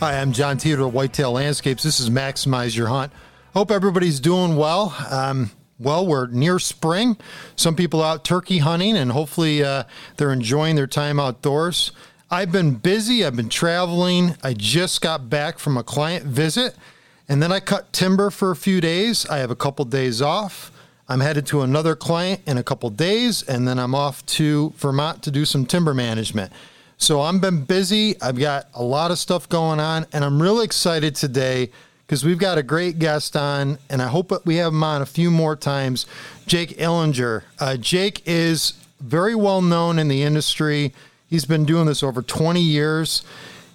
Hi, I'm John Teeter of Whitetail Landscapes. This is Maximize Your Hunt. Hope everybody's doing well. Um, well, we're near spring. Some people out turkey hunting, and hopefully uh, they're enjoying their time outdoors. I've been busy. I've been traveling. I just got back from a client visit, and then I cut timber for a few days. I have a couple days off. I'm headed to another client in a couple days, and then I'm off to Vermont to do some timber management. So I've been busy. I've got a lot of stuff going on, and I'm really excited today because we've got a great guest on, and I hope we have him on a few more times. Jake Ellinger. Uh, Jake is very well known in the industry. He's been doing this over 20 years.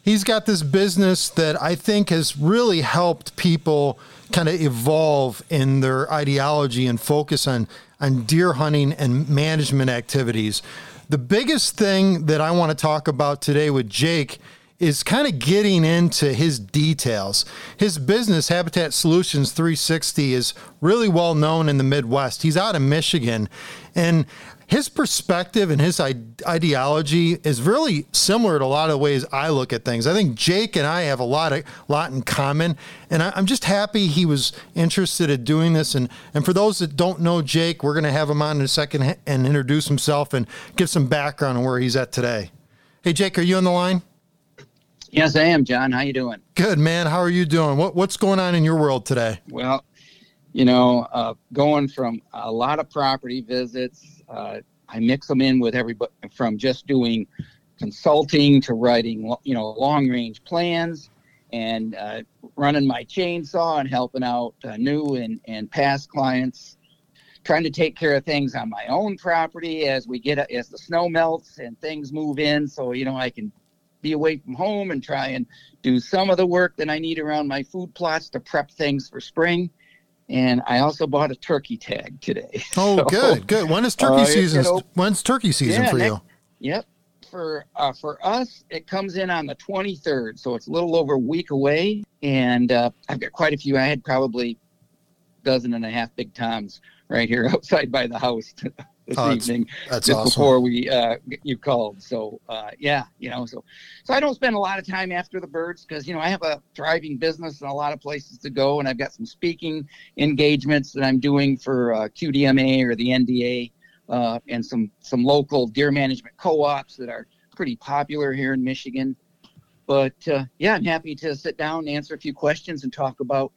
He's got this business that I think has really helped people kind of evolve in their ideology and focus on on deer hunting and management activities. The biggest thing that I want to talk about today with Jake is kind of getting into his details. His business, Habitat Solutions 360, is really well known in the Midwest. He's out of Michigan. And his perspective and his ideology is really similar to a lot of the ways I look at things. I think Jake and I have a lot of lot in common, and I'm just happy he was interested in doing this. And and for those that don't know Jake, we're going to have him on in a second and introduce himself and give some background on where he's at today. Hey, Jake, are you on the line? Yes, I am, John. How you doing? Good, man. How are you doing? What what's going on in your world today? Well, you know, uh, going from a lot of property visits uh, I mix them in with everybody from just doing consulting to writing, you know, long range plans and uh, running my chainsaw and helping out uh, new and, and past clients, trying to take care of things on my own property as we get as the snow melts and things move in. So, you know, I can be away from home and try and do some of the work that I need around my food plots to prep things for spring and I also bought a turkey tag today. Oh, so, good, good. When is turkey uh, season? You know, when's turkey season yeah, for you? Yep. For uh, for us, it comes in on the 23rd, so it's a little over a week away. And uh, I've got quite a few. I had probably a dozen and a half big toms right here outside by the house this oh, evening that's just awesome. before we uh, you called. So uh, yeah, you know, so so I don't spend a lot of time after the birds because you know I have a thriving business and a lot of places to go, and I've got some speaking engagements that I'm doing for uh, QDMA or the NDA, uh, and some some local deer management co-ops that are pretty popular here in Michigan. But uh, yeah, I'm happy to sit down and answer a few questions and talk about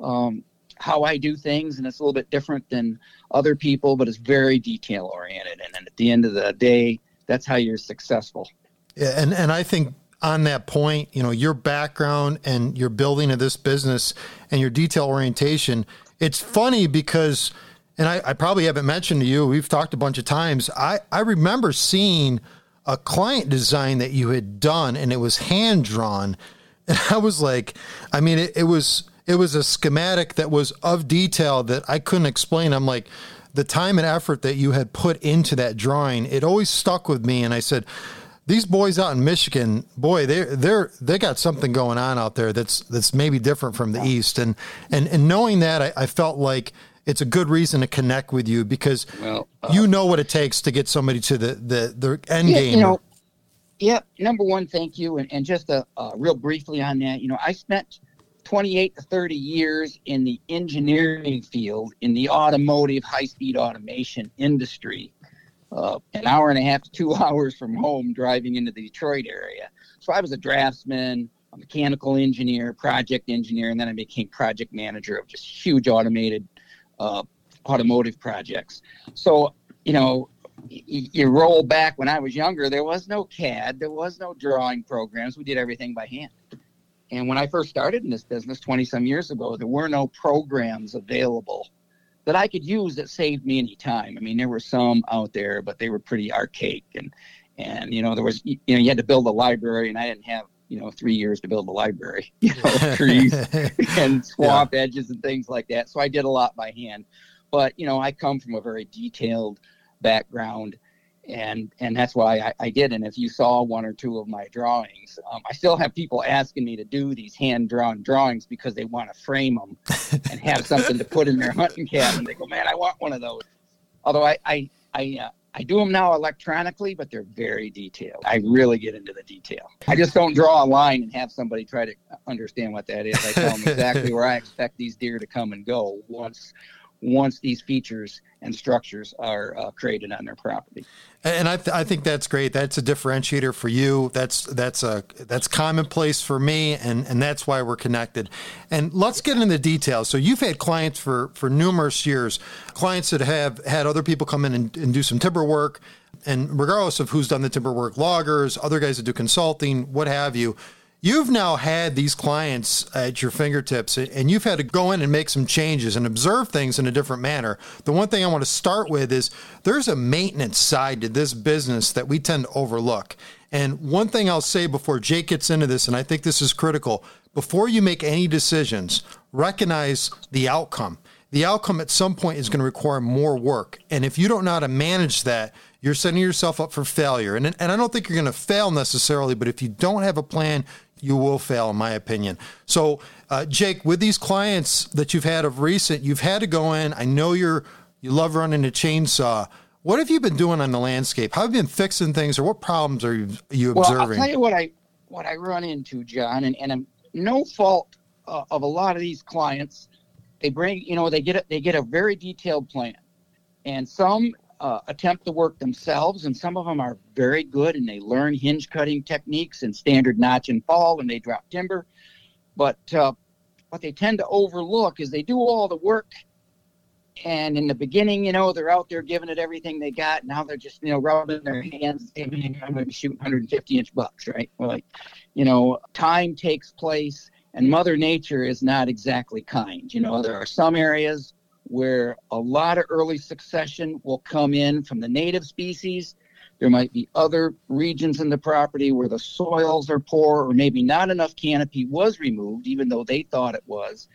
um, how I do things, and it's a little bit different than other people, but it's very detail oriented. And then at the end of the day, that's how you're successful. Yeah, and and I think on that point, you know, your background and your building of this business and your detail orientation, it's funny because, and I, I probably haven't mentioned to you, we've talked a bunch of times. I I remember seeing a client design that you had done, and it was hand drawn, and I was like, I mean, it, it was it was a schematic that was of detail that I couldn't explain. I'm like, the time and effort that you had put into that drawing, it always stuck with me. And I said, these boys out in Michigan, boy, they they're they got something going on out there that's that's maybe different from the East. And and and knowing that, I, I felt like it's a good reason to connect with you because well, uh, you know what it takes to get somebody to the the, the end yeah, game. You know, yeah. Number one, thank you, and and just a, uh, real briefly on that. You know, I spent 28 to 30 years in the engineering field in the automotive high speed automation industry. uh, an hour and a half to two hours from home driving into the Detroit area. So I was a draftsman, a mechanical engineer, project engineer, and then I became project manager of just huge automated uh, automotive projects. So, you know, you roll back when I was younger, there was no CAD, there was no drawing programs. We did everything by hand. And when I first started in this business 20 some years ago, there were no programs available that I could use that saved me any time. I mean, there were some out there, but they were pretty archaic and and you know there was you know you had to build a library, and I didn't have you know three years to build a library, you know, trees and swamp yeah. edges and things like that. So I did a lot by hand. But you know, I come from a very detailed background and and that's why I, I, did. And if you saw one or two of my drawings, um, I still have people asking me to do these hand drawn drawings because they want to frame them and have something to put in their hunting cabin. They go, man, I want one of those. Although I I I, uh, I do them now electronically, but they're very detailed. I really get into the detail. I just don't draw a line and have somebody try to understand what that is. I tell them exactly where I expect these deer to come and go once once these features and structures are uh, created on their property. And I, th- I think that's great. That's a differentiator for you. That's that's a that's commonplace for me, and and that's why we're connected. And let's get into the details. So you've had clients for for numerous years, clients that have had other people come in and, and do some timber work, and regardless of who's done the timber work, loggers, other guys that do consulting, what have you You've now had these clients at your fingertips and you've had to go in and make some changes and observe things in a different manner. The one thing I want to start with is there's a maintenance side to this business that we tend to overlook. And one thing I'll say before Jake gets into this, and I think this is critical, before you make any decisions, recognize the outcome. The outcome at some point is going to require more work. And if you don't know how to manage that, you're setting yourself up for failure. And, and I don't think you're going to fail necessarily, but if you don't have a plan, you will fail, in my opinion. So, uh, Jake, with these clients that you've had of recent, you've had to go in. I know you're you love running a chainsaw. What have you been doing on the landscape? How have you been fixing things, or what problems are you, are you observing? Well, I'll tell you what I what I run into, John, and and I'm no fault uh, of a lot of these clients. They bring, you know, they get a, they get a very detailed plan, and some uh, attempt the work themselves, and some of them are very good and they learn hinge cutting techniques and standard notch and fall and they drop timber. But uh, what they tend to overlook is they do all the work, and in the beginning, you know, they're out there giving it everything they got. Now they're just, you know, rubbing their hands, saying, "I'm going to shoot 150 inch bucks," right? Well, like, you know, time takes place, and Mother Nature is not exactly kind. You know, there are some areas where a lot of early succession will come in from the native species. There might be other regions in the property where the soils are poor or maybe not enough canopy was removed, even though they thought it was.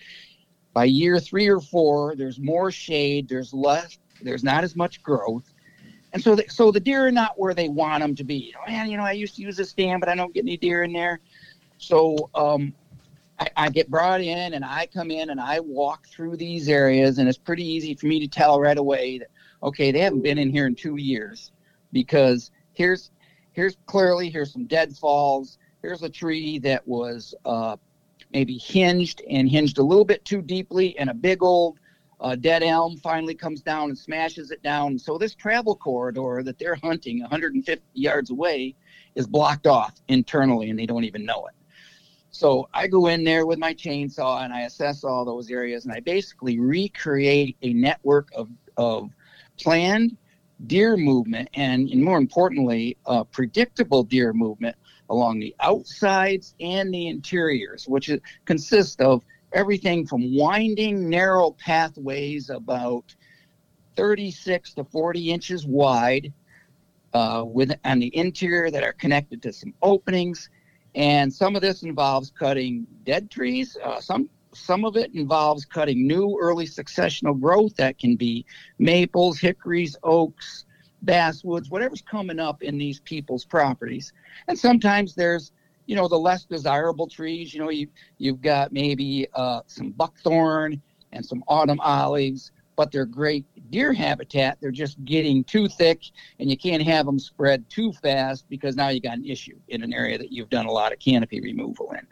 By year three or four, there's more shade, there's less, there's not as much growth. And so, the, so the deer are not where they want them to be. Oh, man, you know, I used to use this stand, but I don't get any deer in there. So um, I, I, get brought in and I come in and I walk through these areas, and it's pretty easy for me to tell right away that okay, they haven't been in here in two years because here's here's clearly here's some deadfalls. Here's a tree that was uh, maybe hinged and hinged a little bit too deeply, and a big old uh, dead elm finally comes down and smashes it down. So this travel corridor that they're hunting 150 yards away is blocked off internally, and they don't even know it. So I go in there with my chainsaw and I assess all those areas and I basically recreate a network of, of planned deer movement and, and more importantly, uh, predictable deer movement along the outsides and the interiors, which is, consists of everything from winding, narrow pathways about 36 to 40 inches wide uh, with on the interior that are connected to some openings and some of this involves cutting dead trees. Uh, some some of it involves cutting new early successional growth that can be maples, hickories, oaks, basswoods, whatever's coming up in these people's properties. And sometimes there's you know the less desirable trees. You know you you've got maybe uh, some buckthorn and some autumn olives, but they're great deer habitat, they're just getting too thick and you can't have them spread too fast because now you got an issue in an area that you've done a lot of canopy removal in.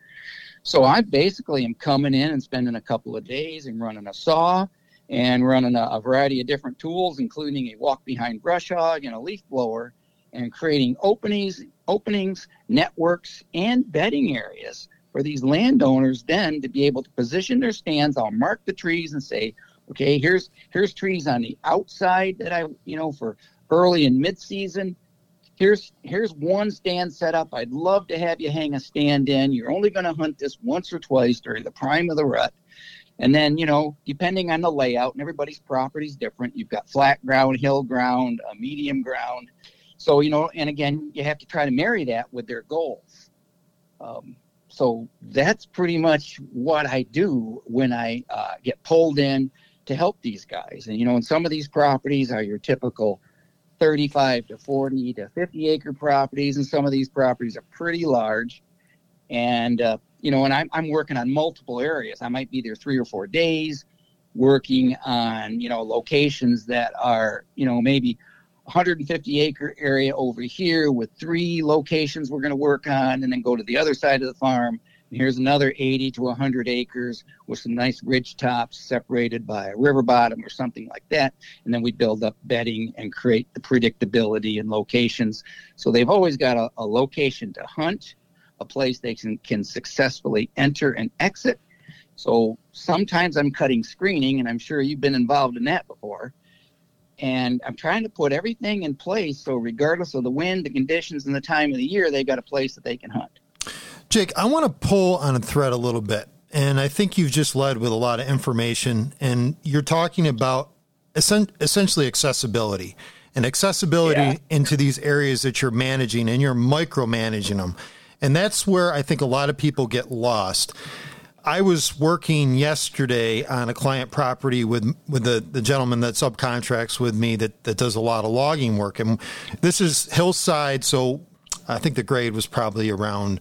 So I basically am coming in and spending a couple of days and running a saw and running a, a variety of different tools, including a walk behind brush hog and a leaf blower, and creating openings, openings, networks, and bedding areas for these landowners then to be able to position their stands. I'll mark the trees and say, okay, here's here's trees on the outside that I, you know, for early and mid season. Here's here's one stand set up. I'd love to have you hang a stand in. You're only going to hunt this once or twice during the prime of the rut. And then, you know, depending on the layout, and everybody's property is different. You've got flat ground, hill ground, a medium ground. So, you know, and again, you have to try to marry that with their goals. Um, so that's pretty much what I do when I uh, get pulled in to help these guys. And you know, and some of these properties are your typical 35 to 40 to 50 acre properties, and some of these properties are pretty large. And uh, you know, and I'm I'm working on multiple areas. I might be there three or four days, working on you know locations that are you know maybe 150 acre area over here with three locations we're going to work on, and then go to the other side of the farm. Here's another 80 to 100 acres with some nice ridge tops separated by a river bottom or something like that. And then we build up bedding and create the predictability and locations. So they've always got a, a location to hunt, a place they can, can successfully enter and exit. So sometimes I'm cutting screening, and I'm sure you've been involved in that before and I'm trying to put everything in place so regardless of the wind, the conditions, and the time of the year, they've got a place that they can hunt. Jake, I want to pull on a thread a little bit, and I think you've just led with a lot of information, and you're talking about essentially accessibility and accessibility yeah. into these areas that you're managing and you're micromanaging them. And that's where I think a lot of people get lost. I was working yesterday on a client property with with the, the gentleman that subcontracts with me that, that does a lot of logging work. And this is hillside, so I think the grade was probably around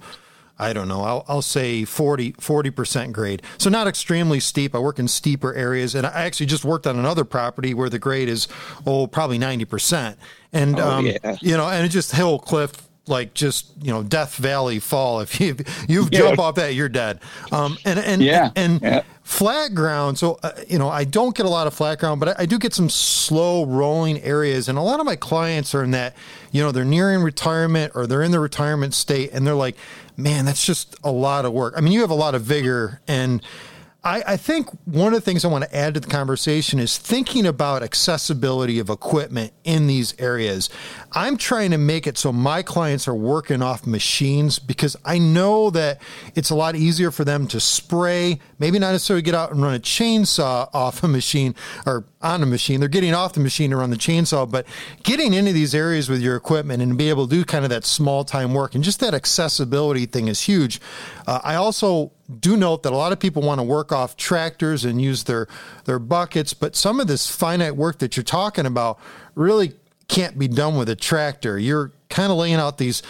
I don't know, I'll, I'll say 40, 40% grade. So not extremely steep. I work in steeper areas. And I actually just worked on another property where the grade is, oh, probably 90%. And, oh, um, yeah. you know, and it's just hill cliff like just you know Death Valley fall. If you you yeah. jump off that, you're dead. Um, and and yeah. and yeah. flat ground. So uh, you know I don't get a lot of flat ground, but I, I, do get some slow rolling areas, and a lot of my clients are in that. You know they're nearing retirement or they're in the retirement state, and they're like, man, that's just a lot of work. I mean, you have a lot of vigor and I, I, think one of the things I want to add to the conversation is thinking about accessibility of equipment in these areas. I'm trying to make it so my clients are working off machines because I know that it's a lot easier for them to spray, maybe not necessarily get out and run a chainsaw off a machine or on a machine. They're getting off the machine to run the chainsaw, but getting into these areas with your equipment and be able to do kind of that small time work and just that accessibility thing is huge. Uh, I also do note that a lot of people want to work off tractors and use their their buckets, but some of this finite work that you're talking about really can't be done with a tractor. You're kind of laying out these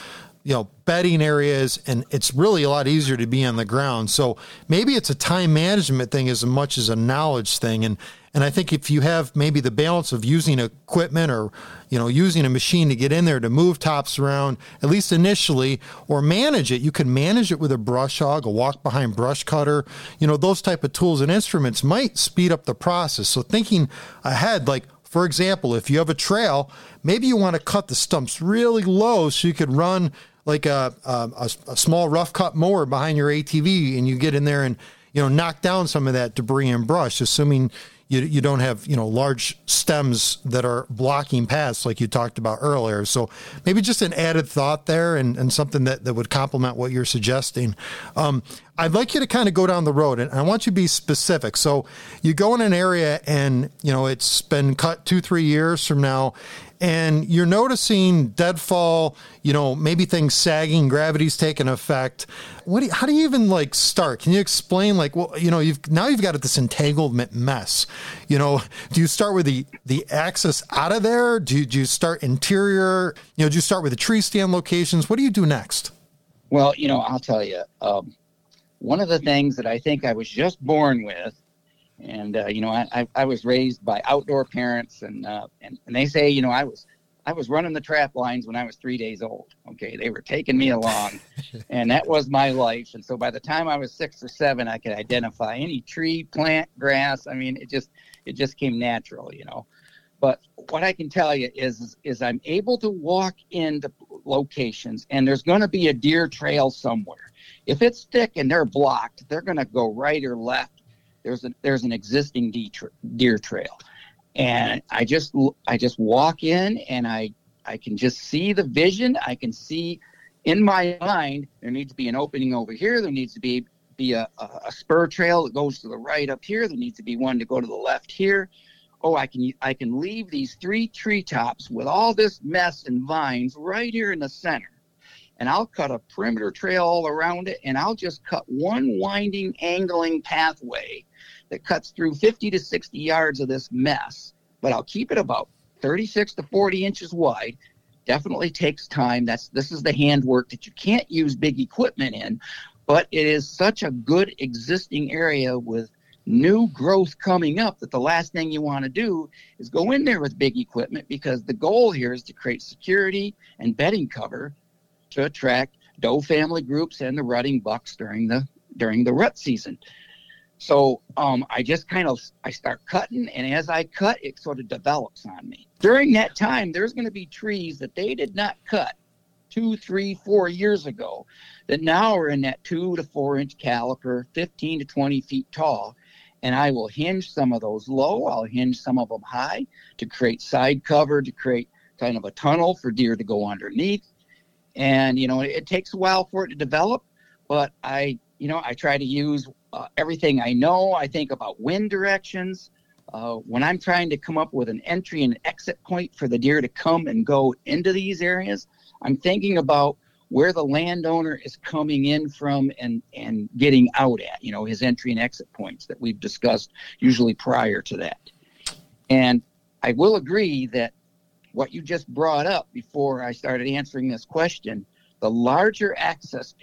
you know bedding areas and it's really a lot easier to be on the ground so maybe it's a time management thing as much as a knowledge thing and and I think if you have maybe the balance of using equipment or, you know, using a machine to get in there to move tops around, at least initially, or manage it, you can manage it with a brush hog, a walk behind brush cutter, you know, those type of tools and instruments might speed up the process. So thinking ahead, like, for example, if you have a trail, maybe you want to cut the stumps really low so you could run like a, a, a small rough cut mower behind your ATV and you get in there and, you know, knock down some of that debris and brush, assuming you, you don't have you know large stems that are blocking paths like you talked about earlier. So maybe just an added thought there and, and something that, that would complement what you're suggesting. Um, I'd like you to kind of go down the road and I want you to be specific. So you go in an area and you know it's been cut two three years from now and you're noticing deadfall, you know, maybe things sagging, gravity's taking effect. What do you, how do you even like start? Can you explain like, well, you know, you've now you've got this entanglement mess. You know, do you start with the the axis out of there? Do you, do you start interior? You know, do you start with the tree stand locations? What do you do next? Well, you know, I'll tell you. Um, one of the things that I think I was just born with and uh, you know I, I was raised by outdoor parents and, uh, and and they say you know I was I was running the trap lines when I was three days old. Okay, they were taking me along, and that was my life. And so by the time I was six or seven, I could identify any tree, plant, grass. I mean, it just it just came natural, you know. But what I can tell you is is I'm able to walk into locations and there's going to be a deer trail somewhere. If it's thick and they're blocked, they're going to go right or left. There's a, there's an existing deer trail, and I just I just walk in and I I can just see the vision. I can see in my mind there needs to be an opening over here. There needs to be be a, a spur trail that goes to the right up here. There needs to be one to go to the left here oh, I can I can leave these three treetops with all this mess and vines right here in the center. And I'll cut a perimeter trail all around it, and I'll just cut one winding, angling pathway that cuts through 50 to 60 yards of this mess. But I'll keep it about 36 to 40 inches wide. Definitely takes time. That's this is the handwork that you can't use big equipment in, but it is such a good existing area with new growth coming up that the last thing you want to do is go in there with big equipment because the goal here is to create security and bedding cover to attract doe family groups and the rutting bucks during the during the rut season. So um, I just kind of I start cutting, and as I cut, it sort of develops on me. During that time, there's going to be trees that they did not cut two, three, four years ago that now are in that two to four inch caliper, 15 to 20 feet tall, and I will hinge some of those low. I'll hinge some of them high to create side cover, to create kind of a tunnel for deer to go underneath. And, you know, it, it takes a while for it to develop, but I, you know, I try to use uh, everything I know. I think about wind directions. Uh, when I'm trying to come up with an entry and exit point for the deer to come and go into these areas, I'm thinking about where the landowner is coming in from and and getting out at you know his entry and exit points that we've discussed usually prior to that and i will agree that what you just brought up before i started answering this question the larger access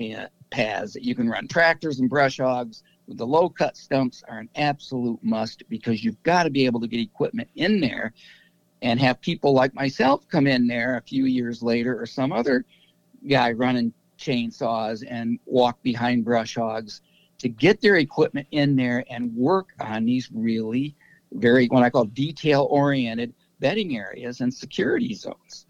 paths that you can run tractors and brush hogs with the low cut stumps are an absolute must because you've got to be able to get equipment in there and have people like myself come in there a few years later or some other guy running chainsaws and walk behind brush hogs to get their equipment in there and work on these really very what I call detail oriented bedding areas and security zones.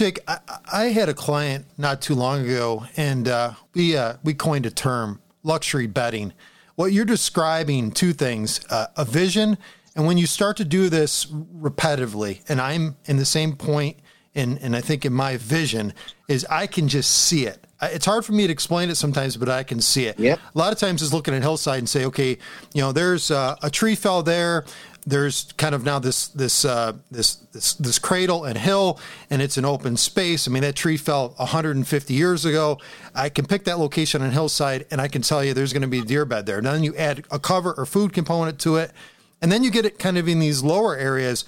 Jake, I, I, had a client not too long ago, and uh, we uh, we coined a term, luxury bedding. What you're describing, two things: uh, a vision, and when you start to do this repetitively, and I'm in the same point and and I think in my vision is I can just see it. It's hard for me to explain it sometimes, but I can see it. Yep. A lot of times, is looking at hillside and say, okay, you know, there's uh, a tree fell there. There's kind of now this this uh, this this this cradle and hill, and it's an open space. I mean, that tree fell 150 years ago. I can pick that location on hillside, and I can tell you there's going to be a deer bed there. Then you add a cover or food component to it, and then you get it kind of in these lower areas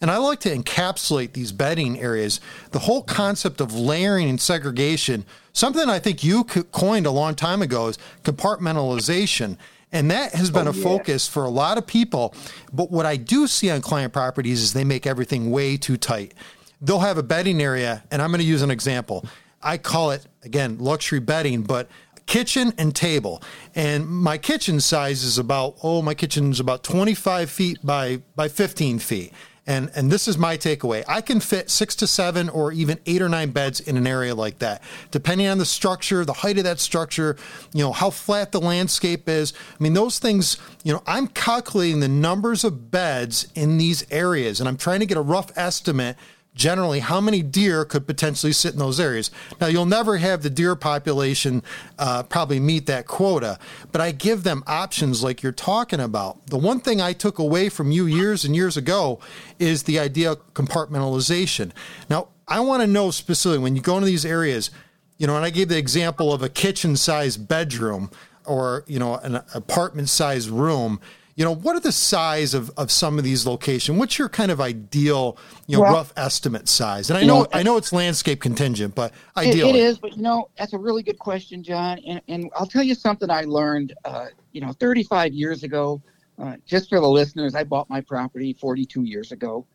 and I like to encapsulate these bedding areas. The whole concept of layering and segregation, something I think you coined a long time ago, is compartmentalization. And that has been oh, a yeah. focus for a lot of people. But what I do see on client properties is they make everything way too tight. They'll have a bedding area, and I'm going to use an example. I call it, again, luxury bedding, but kitchen and table. And my kitchen size is about, oh, my kitchen is about 25 feet by, by 15 feet. And and this is my takeaway. I can fit six to seven or even eight or nine beds in an area like that, depending on the structure, the height of that structure, you know, how flat the landscape is. I mean, those things, you know, I'm calculating the numbers of beds in these areas and I'm trying to get a rough estimate generally how many deer could potentially sit in those areas. Now, you'll never have the deer population uh, probably meet that quota, but I give them options like you're talking about. The one thing I took away from you years and years ago is the idea of compartmentalization. Now, I want to know specifically when you go into these areas, you know, and I gave the example of a kitchen sized bedroom or, you know, an apartment sized room you know, what are the size of, of some of these locations? What's your kind of ideal, you know, well, rough estimate size? And I know, know, I know it's landscape contingent, but ideally. It, it is, but you know, that's a really good question, John. And, and I'll tell you something I learned, uh, you know, 35 years ago, uh, just for the listeners, I bought my property 42 years ago.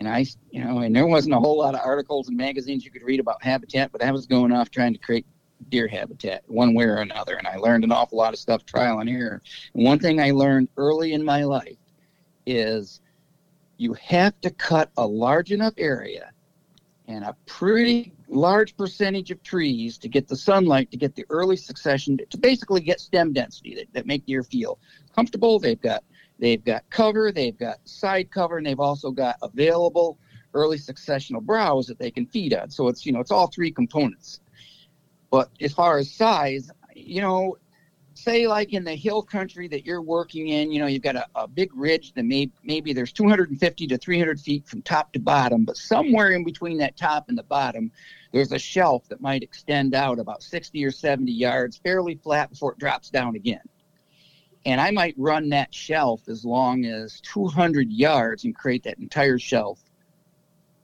And I, you know, and there wasn't a whole lot of articles and magazines you could read about habitat, but I was going off trying to create deer habitat one way or another. And I learned an awful lot of stuff trial and error. And one thing I learned early in my life is you have to cut a large enough area and a pretty large percentage of trees to get the sunlight to get the early succession to basically get stem density that, that make deer feel comfortable they've got they've got cover they've got side cover and they've also got available early successional browse that they can feed on so it's you know it's all three components but as far as size you know say like in the hill country that you're working in, you know, you've got a, a big ridge that may, maybe there's 250 to 300 feet from top to bottom, but somewhere in between that top and the bottom, there's a shelf that might extend out about 60 or 70 yards, fairly flat before it drops down again. And I might run that shelf as long as 200 yards and create that entire shelf,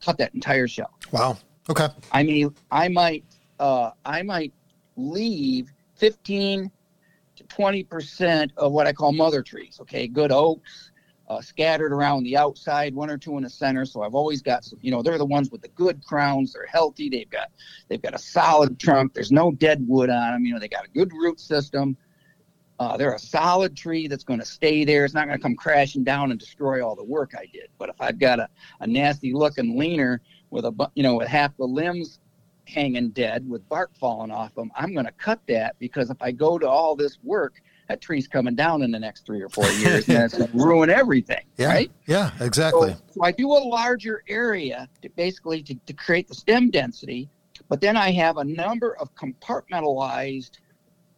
cut that entire shelf. Wow. Okay. I mean, I might, uh, I might leave 15 to 20% of what I call mother trees, okay? Good oaks uh, scattered around the outside, one or two in the center. So I've always got, some, you know, they're the ones with the good crowns. They're healthy. They've got, they've got a solid trunk. There's no dead wood on them. You know, they got a good root system. Uh, they're a solid tree that's going to stay there. It's not going to come crashing down and destroy all the work I did. But if I've got a, a nasty looking leaner with a, you know, with half the limbs hanging dead with bark falling off them, I'm going to cut that because if I go to all this work, that tree's coming down in the next three or four years and it's going to ruin everything. Yeah. Right? Yeah, exactly. So, so, I do a larger area to basically to, to create the stem density, but then I have a number of compartmentalized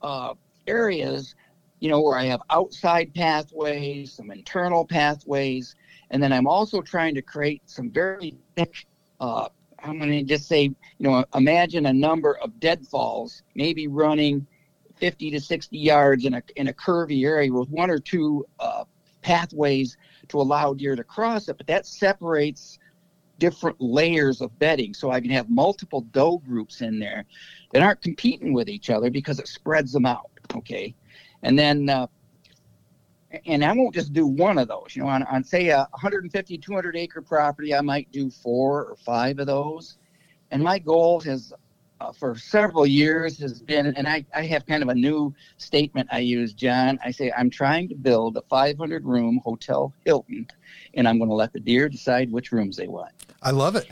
uh, areas, you know, where I have outside pathways, some internal pathways, and then I'm also trying to create some very thick uh, I'm going to just say, you know, imagine a number of deadfalls, maybe running 50 to 60 yards in a in a curvy area with one or two uh, pathways to allow deer to cross it. But that separates different layers of bedding, so I can have multiple doe groups in there that aren't competing with each other because it spreads them out. Okay, and then. Uh, and I won't just do one of those. You know, on, on say a 150, 200 acre property, I might do four or five of those. And my goal has, uh, for several years, has been, and I, I have kind of a new statement I use, John. I say, I'm trying to build a 500 room Hotel Hilton, and I'm going to let the deer decide which rooms they want. I love it.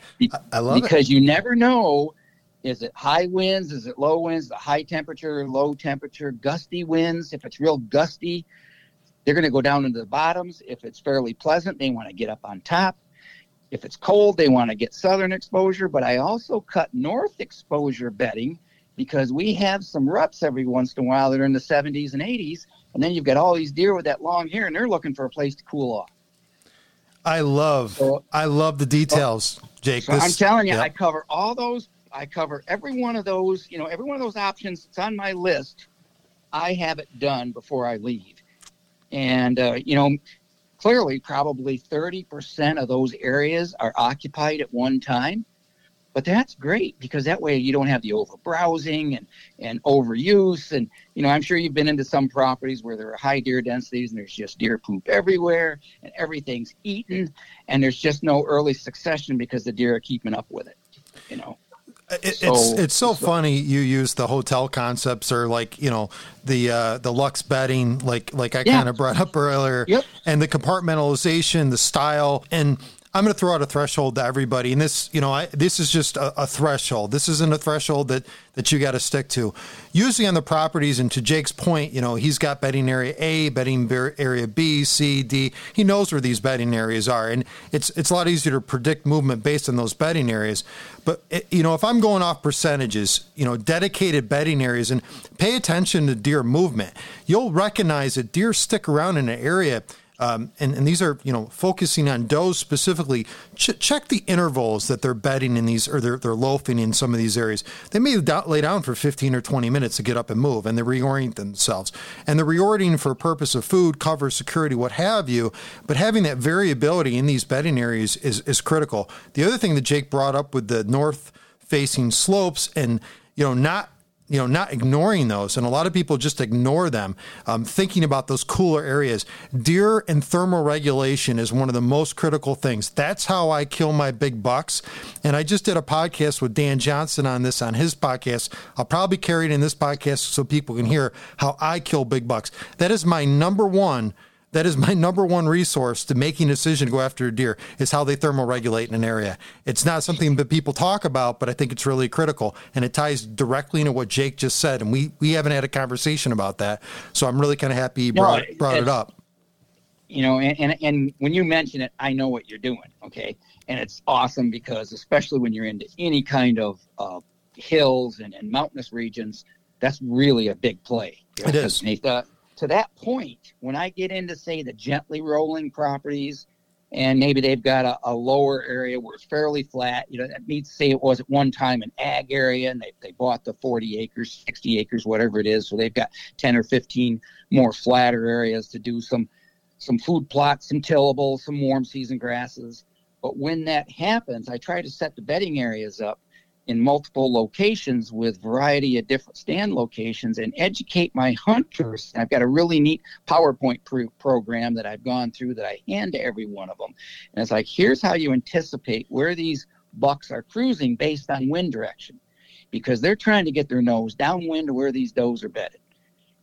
I love because it. Because you never know is it high winds? Is it low winds? The high temperature, low temperature, gusty winds. If it's real gusty, they're going to go down into the bottoms. If it's fairly pleasant, they want to get up on top. If it's cold, they want to get southern exposure. But I also cut north exposure bedding because we have some ruts every once in a while that are in the 70s and 80s. And then you've got all these deer with that long hair, and they're looking for a place to cool off. I love, so, I love the details, Jake. So this, I'm telling you, yep. I cover all those. I cover every one of those. You know, every one of those options. It's on my list. I have it done before I leave. And, uh, you know, clearly probably 30% of those areas are occupied at one time. But that's great because that way you don't have the over browsing and, and overuse. And, you know, I'm sure you've been into some properties where there are high deer densities and there's just deer poop everywhere and everything's eaten and there's just no early succession because the deer are keeping up with it, you know. It, so, it's it's so, so, funny you use the hotel concepts or like you know the uh, the Lux bedding like like I yeah. kind of brought up earlier yep. and the compartmentalization the style and I'm going to throw out a threshold to everybody, and this, you know, I, this is just a, a, threshold. This isn't a threshold that that you got to stick to. Usually on the properties, and to Jake's point, you know, he's got bedding area A, bedding area B, C, D. He knows where these bedding areas are, and it's it's a lot easier to predict movement based on those bedding areas. But it, you know, if I'm going off percentages, you know, dedicated bedding areas, and pay attention to deer movement, you'll recognize that deer stick around in an area um, and, and these are, you know, focusing on does specifically. Ch- check the intervals that they're bedding in these, or they're, they're loafing in some of these areas. They may lay down for 15 or 20 minutes to get up and move, and they reorient themselves. And they're reorienting for a purpose of food, cover, security, what have you. But having that variability in these bedding areas is, is critical. The other thing that Jake brought up with the north facing slopes and, you know, not you know, not ignoring those. And a lot of people just ignore them, um, thinking about those cooler areas. Deer and thermal regulation is one of the most critical things. That's how I kill my big bucks. And I just did a podcast with Dan Johnson on this on his podcast. I'll probably carry it in this podcast so people can hear how I kill big bucks. That is my number one that is my number one resource to making a decision to go after a deer is how they thermoregulate in an area. It's not something that people talk about, but I think it's really critical. And it ties directly into what Jake just said. And we, we haven't had a conversation about that. So I'm really kind of happy you brought, no, brought it up. You know, and, and, and when you mention it, I know what you're doing. Okay. And it's awesome because, especially when you're into any kind of uh, hills and, and mountainous regions, that's really a big play. You know, it is. Uh, to that point, when I get into, say, the gently rolling properties, and maybe they've got a, a, lower area where it's fairly flat. You know, that means say it was at one time an ag area and they, they bought the 40 acres, 60 acres, whatever it is. So they've got 10 or 15 more flatter areas to do some some food plots, some tillable, some warm season grasses. But when that happens, I try to set the bedding areas up in multiple locations with variety of different stand locations and educate my hunters. I've got a really neat PowerPoint program that I've gone through that I hand to every one of them. And it's like, here's how you anticipate where these bucks are cruising based on wind direction because they're trying to get their nose downwind to where these does are bedded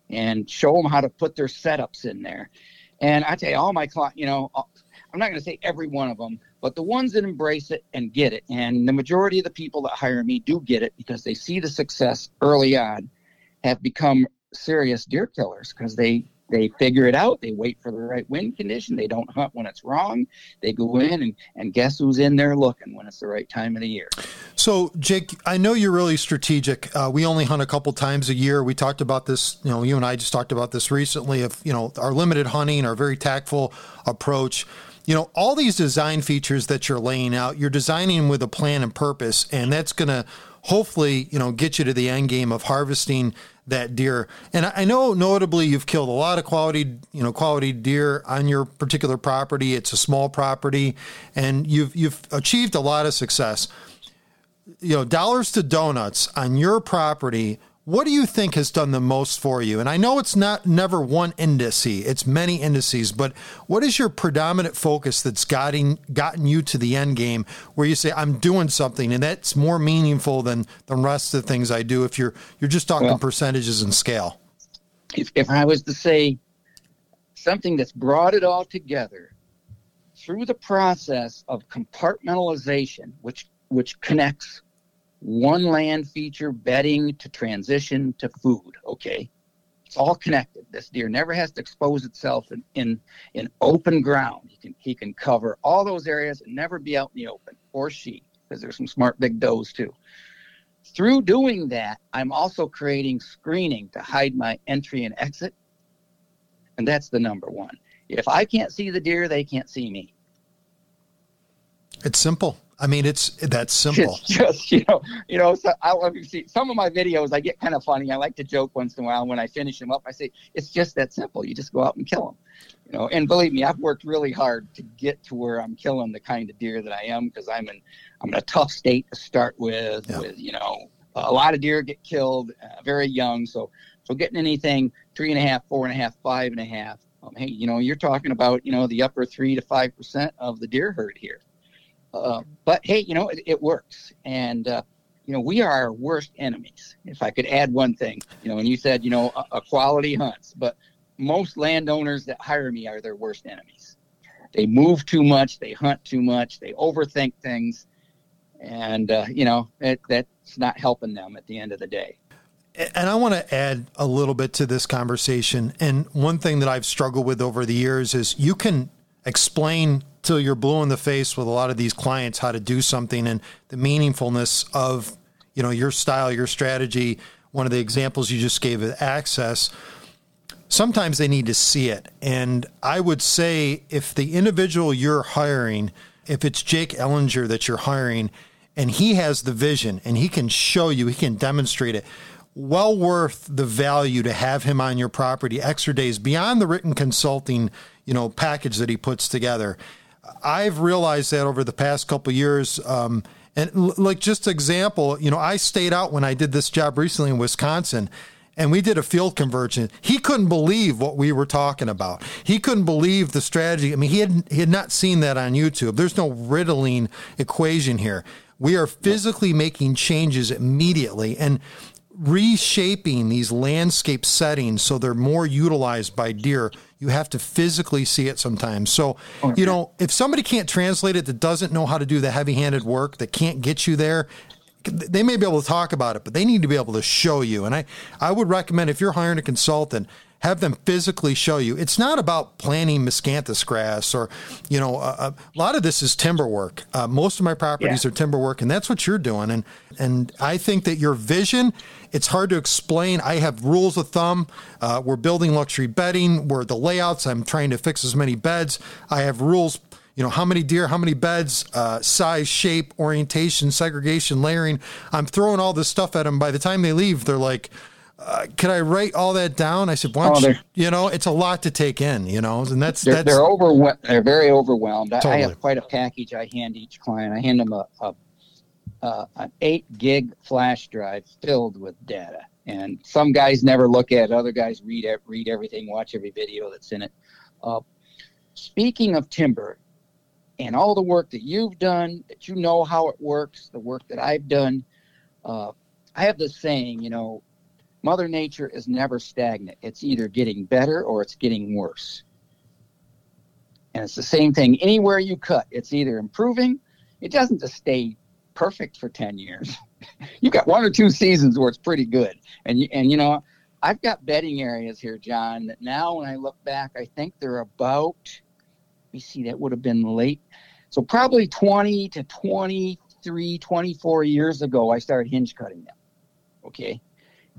and show them how to put their setups in there. And I tell you, all my clients, you know, uh, I'm not going to say every one of them, but the ones that embrace it and get it, and the majority of the people that hire me do get it because they see the success early on, have become serious deer killers because they they figure it out. They wait for the right wind condition. They don't hunt when it's wrong. They go in and, and guess who's in there looking when it's the right time of the year. So, Jake, I know you're really strategic. Uh, we only hunt a couple times a year. We talked about this, you know, you and I just talked about this recently of, you know, our limited hunting, our very tactful approach you know, all these design features that you're laying out, you're designing with a plan and purpose, and that's going to hopefully, you know, get you to the end game of harvesting that deer. And I know notably you've killed a lot of quality, you know, quality deer on your particular property. It's a small property and you've you've achieved a lot of success. You know, dollars to donuts on your property what do you think has done the most for you? And I know it's not never one indice, it's many indices, but what is your predominant focus that's gotten gotten you to the end game where you say, I'm doing something and that's more meaningful than the rest of the things I do if you're you're just talking well, percentages and scale? If if I was to say something that's brought it all together through the process of compartmentalization, which which connects one land feature bedding to transition to food. Okay. It's all connected. This deer never has to expose itself in, in, in open ground. He can, he can cover all those areas and never be out in the open, or she, because there's some smart big does too. Through doing that, I'm also creating screening to hide my entry and exit. And that's the number one. If I can't see the deer, they can't see me. It's simple. I mean, it's that simple. It's just you know, you know. So I love you see some of my videos. I get kind of funny. I like to joke once in a while. When I finish them up, I say it's just that simple. You just go out and kill them. You know, and believe me, I've worked really hard to get to where I'm killing the kind of deer that I am because I'm in I'm in a tough state to start with. Yeah. With you know, a lot of deer get killed uh, very young. So so getting anything three and a half, four and a half, five and a half. Um, hey, you know, you're talking about you know the upper three to five percent of the deer herd here. Uh, but hey, you know, it, it works. And, uh, you know, we are our worst enemies. If I could add one thing, you know, and you said, you know, a, a quality hunts, but most landowners that hire me are their worst enemies. They move too much, they hunt too much, they overthink things, and uh, you know it, that's not helping them at the end of the day. And I want to add a little bit to this conversation. And one thing that I've struggled with over the years is you can explain till you're blue in the face with a lot of these clients how to do something and the meaningfulness of you know your style your strategy. One of the examples you just gave access sometimes they need to see it. And i would say if the individual you're hiring if it's jake ellinger that you're hiring and he has the vision and he can show you he can demonstrate it well worth the value to have him on your property extra days beyond the written consulting you know package that he puts together I've realized that over the past couple years. Um, and like just example, you know, I stayed out when I did this job recently in Wisconsin and we did a field conversion. He couldn't believe what we were talking about. He couldn't believe the strategy. I mean, he had he had not seen that on YouTube. There's no riddling equation here. We are physically making changes immediately and reshaping these landscape settings so they're more utilized by deer, you have to physically see it sometimes. So, oh, you know, if somebody can't translate it that doesn't know how to do the heavy handed work, that can't get you there, they may be able to talk about it, but they need to be able to show you. And I, I would recommend if you're hiring a consultant, have them physically show you. It's not about planting miscanthus grass or, you know, a, a lot of this is timber work. Uh, most of my properties yeah. are timber work, and that's what you're doing. And and I think that your vision, it's hard to explain. I have rules of thumb. Uh, we're building luxury bedding. Where the layouts, I'm trying to fix as many beds. I have rules you know, how many deer, how many beds, uh, size, shape, orientation, segregation, layering. I'm throwing all this stuff at them. By the time they leave, they're like, uh, can I write all that down? I said, why don't oh, you, you know, it's a lot to take in, you know, and that's, they're, that's, they're overwhelmed. They're very overwhelmed. Totally. I have quite a package I hand each client. I hand them a, a uh, an eight gig flash drive filled with data. And some guys never look at it. Other guys read read everything, watch every video that's in it. Uh, speaking of timber and all the work that you've done, that you know how it works, the work that I've done, uh, I have this saying, you know, Mother Nature is never stagnant. It's either getting better or it's getting worse. And it's the same thing anywhere you cut. It's either improving. It doesn't just stay perfect for 10 years. You've got one or two seasons where it's pretty good. And, you, and you know, I've got bedding areas here, John, that now when I look back, I think they're about, let me see, that would have been late. So probably 20 to 23, 24 years ago, I started hinge cutting them. Okay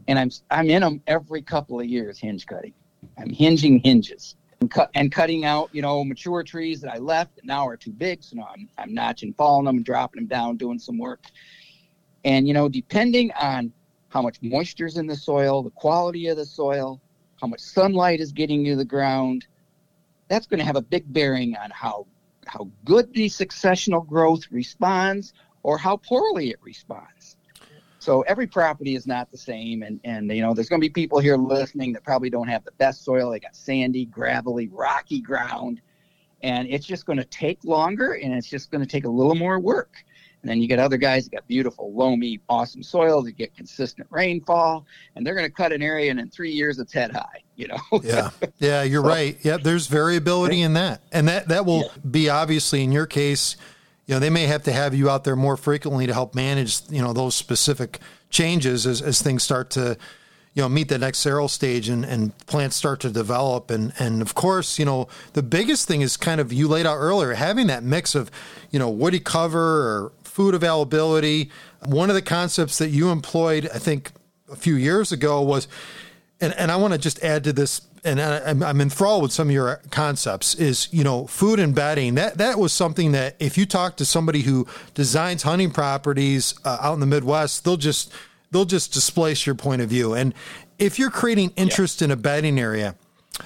and I'm I'm in them every couple of years hinge cutting. I'm hinging hinges and cut and cutting out you know mature trees that I left that now are too big. So now I'm I'm notching, falling them, dropping them down, doing some work. And you know, depending on how much moisture is in the soil, the quality of the soil, how much sunlight is getting to the ground, that's going to have a big bearing on how how good the successional growth responds or how poorly it responds. So every property is not the same, and and you know there's going to be people here listening that probably don't have the best soil. They got sandy, gravelly, rocky ground, and it's just going to take longer, and it's just going to take a little more work. And then you get other guys that got beautiful, loamy, awesome soil that get consistent rainfall, and they're going to cut an area, and in three years it's head high. You know. yeah, yeah, you're so, right. Yeah, there's variability in that, and that that will yeah. be obviously in your case you know, they may have to have you out there more frequently to help manage, you know, those specific changes as, as things start to, you know, meet the next seral stage and, and plants start to develop. And, and of course, you know, the biggest thing is kind of, you laid out earlier, having that mix of, you know, woody cover or food availability. One of the concepts that you employed, I think, a few years ago was, and, and I want to just add to this and I, am enthralled with some of your concepts is you know food and bedding that that was something that if you talk to somebody who designs hunting properties uh, out in the Midwest they'll just they'll just displace your point of view and if you're creating interest yeah. in a bedding area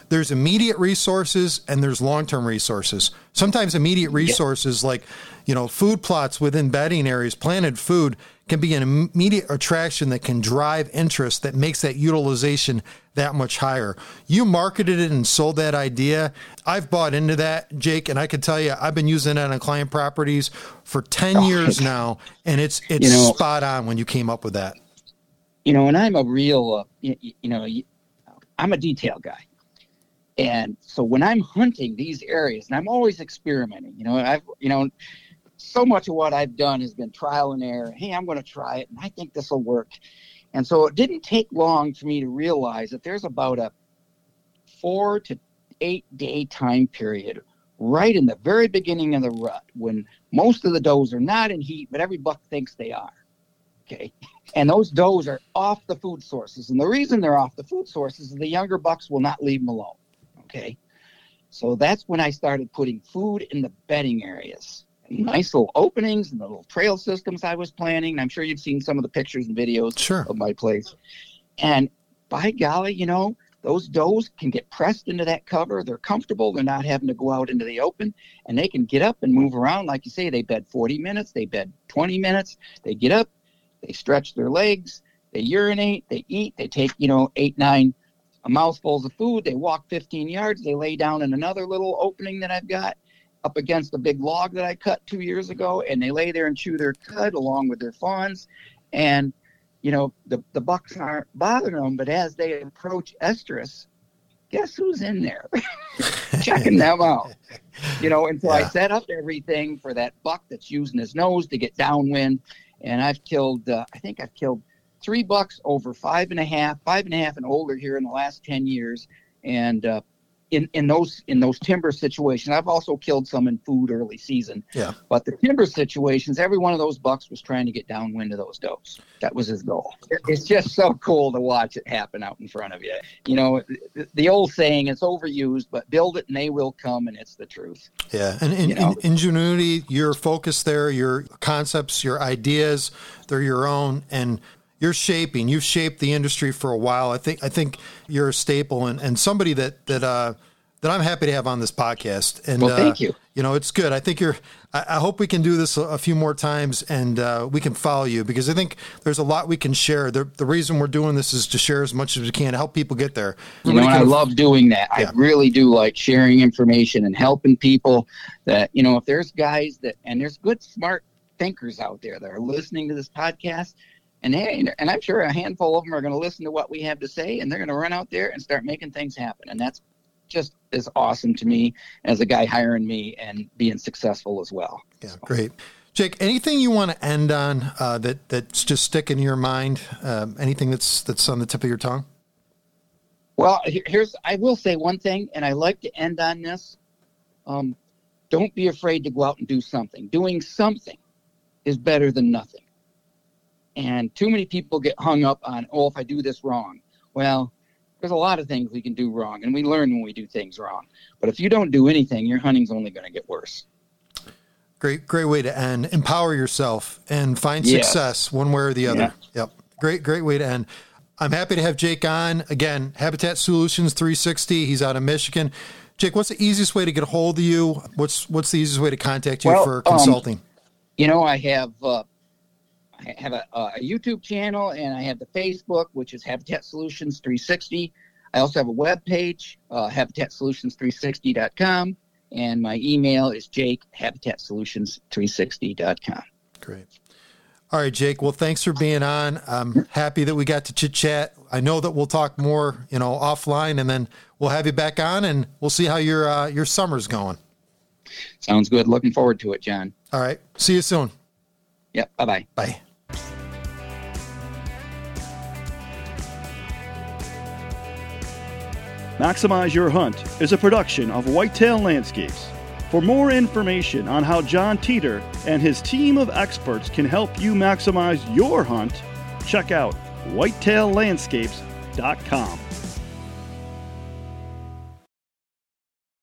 there's immediate resources and there's long-term resources sometimes immediate resources yeah. like you know food plots within bedding areas planted food can be an immediate attraction that can drive interest that makes that utilization that much higher. You marketed it and sold that idea. I've bought into that, Jake, and I can tell you I've been using that on client properties for 10 oh, years now and it's it's you know, spot on when you came up with that. You know, and I'm a real uh, you, you know, I'm a detail guy. And so when I'm hunting these areas and I'm always experimenting, you know, I've you know so much of what I've done has been trial and error. Hey, I'm going to try it and I think this will work. And so it didn't take long for me to realize that there's about a four to eight day time period right in the very beginning of the rut when most of the does are not in heat, but every buck thinks they are. Okay. And those does are off the food sources. And the reason they're off the food sources is the younger bucks will not leave them alone. Okay. So that's when I started putting food in the bedding areas nice little openings and the little trail systems I was planning. I'm sure you've seen some of the pictures and videos sure. of my place. And by golly, you know, those does can get pressed into that cover. They're comfortable. They're not having to go out into the open and they can get up and move around. Like you say, they bed 40 minutes, they bed 20 minutes. They get up, they stretch their legs, they urinate, they eat, they take, you know, eight, nine mouthfuls of food. They walk 15 yards, they lay down in another little opening that I've got up against a big log that I cut two years ago, and they lay there and chew their cud along with their fawns. And you know, the, the bucks aren't bothering them, but as they approach estrus, guess who's in there? Checking them out. You know, and so yeah. I set up everything for that buck that's using his nose to get downwind. And I've killed, uh, I think I've killed three bucks over five and a half, five and a half and older here in the last 10 years. And uh, in, in those in those timber situations. I've also killed some in food early season. Yeah. But the timber situations, every one of those bucks was trying to get downwind of those does. That was his goal. It's just so cool to watch it happen out in front of you. You know, the old saying it's overused, but build it and they will come, and it's the truth. Yeah, and in, you know? in, ingenuity, your focus there, your concepts, your ideas, they're your own, and you're shaping. You've shaped the industry for a while. I think I think you're a staple and, and somebody that that uh, that I'm happy to have on this podcast. And well, thank uh, you. You know, it's good. I think you're. I, I hope we can do this a, a few more times and uh, we can follow you because I think there's a lot we can share. The, the reason we're doing this is to share as much as we can to help people get there. You know, I love doing that. Yeah. I really do like sharing information and helping people. That you know, if there's guys that and there's good, smart thinkers out there that are listening to this podcast and hey, and I'm sure a handful of them are going to listen to what we have to say, and they're going to run out there and start making things happen. And that's just as awesome to me as a guy hiring me and being successful as well. Yeah, so. great. Jake, anything you want to end on uh, that that's just sticking in your mind? Um, anything that's that's on the tip of your tongue? Well, here's I will say one thing, and I like to end on this. Um, don't be afraid to go out and do something. Doing something is better than nothing. And too many people get hung up on, oh, if I do this wrong. Well, there's a lot of things we can do wrong, and we learn when we do things wrong. But if you don't do anything, your hunting's only going to get worse. Great, great way to end. Empower yourself and find success one way or the other. Yeah. Yep. Great, great way to end. I'm happy to have Jake on. Again, Habitat Solutions 360. He's out of Michigan. Jake, what's the easiest way to get a hold of you? What's what's the easiest way to contact you well, for consulting? Um, you know, I have uh, I have a, a, YouTube channel and I have the Facebook, which is Habitat Solutions 360. I also have a web page, uh, habitatsolutions360.com, and my email is jake habitatsolutions360.com. Great. All right, Jake. Well, thanks for being on. I'm happy that we got to chit chat. I know that we'll talk more, you know, offline, and then we'll have you back on, and we'll see how your uh, your summer's going. Sounds good. Looking forward to it, John. All right. See you soon. Yep. Bye-bye. Bye. Maximize Your Hunt is a production of Whitetail Landscapes. For more information on how John Teeter and his team of experts can help you maximize your hunt, check out whitetaillandscapes.com.